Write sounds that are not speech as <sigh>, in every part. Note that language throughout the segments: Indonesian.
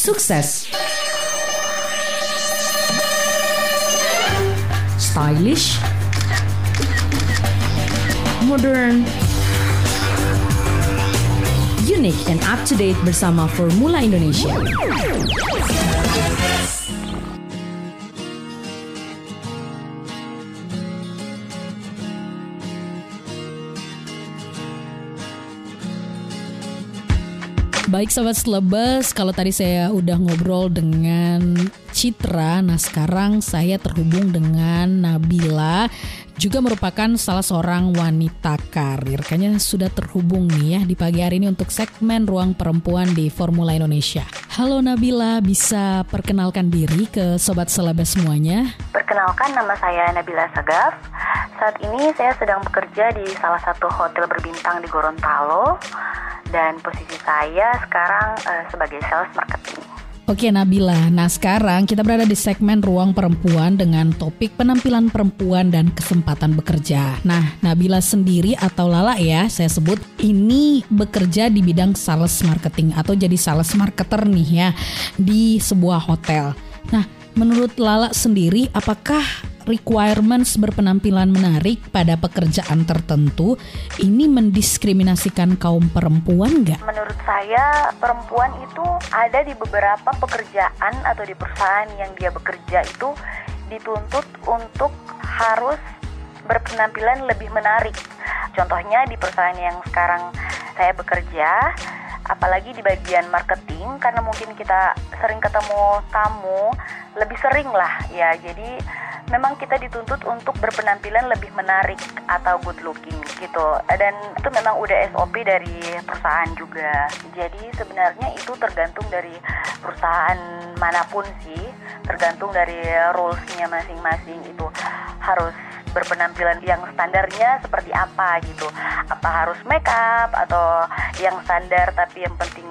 sukses. Stylish, modern, unique and up to date bersama Formula Indonesia. Baik sobat selebes, kalau tadi saya udah ngobrol dengan Citra, nah sekarang saya terhubung dengan Nabila, juga merupakan salah seorang wanita karir. Kayaknya sudah terhubung nih ya di pagi hari ini untuk segmen Ruang Perempuan di Formula Indonesia. Halo Nabila, bisa perkenalkan diri ke sobat selebes semuanya? Perkenalkan nama saya Nabila Sagaf. Saat ini saya sedang bekerja di salah satu hotel berbintang di Gorontalo dan posisi saya sekarang uh, sebagai sales marketing. Oke Nabila, nah sekarang kita berada di segmen Ruang Perempuan dengan topik penampilan perempuan dan kesempatan bekerja. Nah Nabila sendiri atau Lala ya saya sebut ini bekerja di bidang sales marketing atau jadi sales marketer nih ya di sebuah hotel. Nah menurut Lala sendiri apakah requirements berpenampilan menarik pada pekerjaan tertentu ini mendiskriminasikan kaum perempuan nggak? Menurut saya perempuan itu ada di beberapa pekerjaan atau di perusahaan yang dia bekerja itu dituntut untuk harus berpenampilan lebih menarik. Contohnya di perusahaan yang sekarang saya bekerja, apalagi di bagian marketing karena mungkin kita sering ketemu tamu, lebih sering lah ya. Jadi memang kita dituntut untuk berpenampilan lebih menarik atau good looking gitu dan itu memang udah SOP dari perusahaan juga jadi sebenarnya itu tergantung dari perusahaan mana pun sih tergantung dari rulesnya masing-masing itu harus berpenampilan yang standarnya seperti apa gitu. Apa harus make up atau yang standar tapi yang penting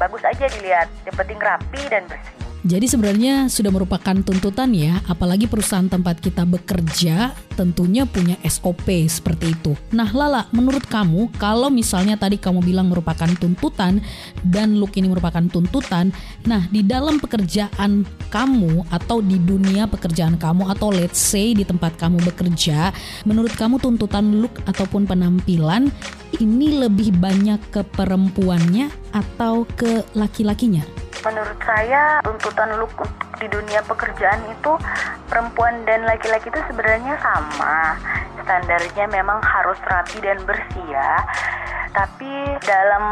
bagus aja dilihat. Yang penting rapi dan bersih jadi sebenarnya sudah merupakan tuntutan ya, apalagi perusahaan tempat kita bekerja tentunya punya SOP seperti itu. Nah Lala, menurut kamu kalau misalnya tadi kamu bilang merupakan tuntutan dan look ini merupakan tuntutan, nah di dalam pekerjaan kamu atau di dunia pekerjaan kamu atau let's say di tempat kamu bekerja, menurut kamu tuntutan look ataupun penampilan ini lebih banyak ke perempuannya atau ke laki-lakinya? Menurut saya tuntutan look di dunia pekerjaan itu perempuan dan laki-laki itu sebenarnya sama. Standarnya memang harus rapi dan bersih ya. Tapi dalam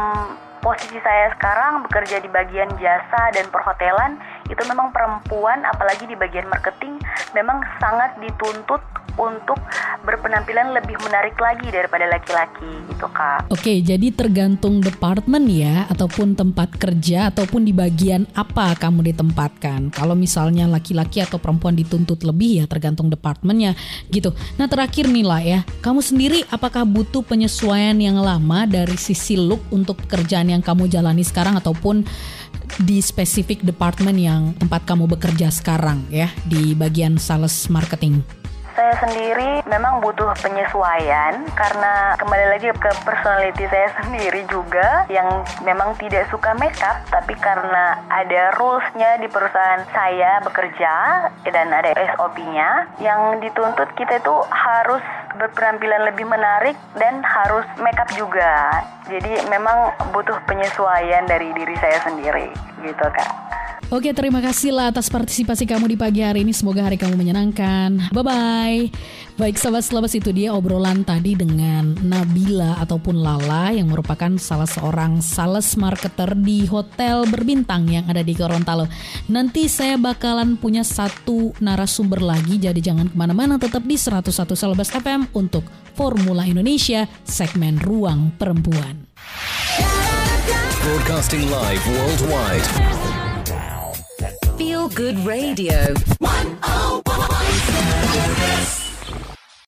posisi saya sekarang bekerja di bagian jasa dan perhotelan itu memang perempuan apalagi di bagian marketing memang sangat dituntut untuk berpenampilan lebih menarik lagi daripada laki-laki gitu kak. Oke, jadi tergantung departemen ya ataupun tempat kerja ataupun di bagian apa kamu ditempatkan. Kalau misalnya laki-laki atau perempuan dituntut lebih ya tergantung departemennya gitu. Nah terakhir nih lah ya, kamu sendiri apakah butuh penyesuaian yang lama dari sisi look untuk pekerjaan yang kamu jalani sekarang ataupun di spesifik departemen yang tempat kamu bekerja sekarang ya di bagian sales marketing? Saya sendiri memang butuh penyesuaian karena kembali lagi ke personality saya <laughs> sendiri juga yang memang tidak suka makeup tapi karena ada rulesnya di perusahaan saya bekerja dan ada SOP-nya yang dituntut kita itu harus berpenampilan lebih menarik dan harus makeup juga. Jadi memang butuh penyesuaian dari diri saya sendiri gitu kak. Oke, terima kasih lah atas partisipasi kamu di pagi hari ini. Semoga hari kamu menyenangkan. Bye-bye. Baik, sahabat selebas itu dia obrolan tadi dengan Nabila ataupun Lala yang merupakan salah seorang sales marketer di hotel berbintang yang ada di Gorontalo. Nanti saya bakalan punya satu narasumber lagi, jadi jangan ke mana-mana, tetap di 101 Selebas FM untuk Formula Indonesia segmen Ruang Perempuan. Broadcasting live worldwide. Feel Good Radio. 101.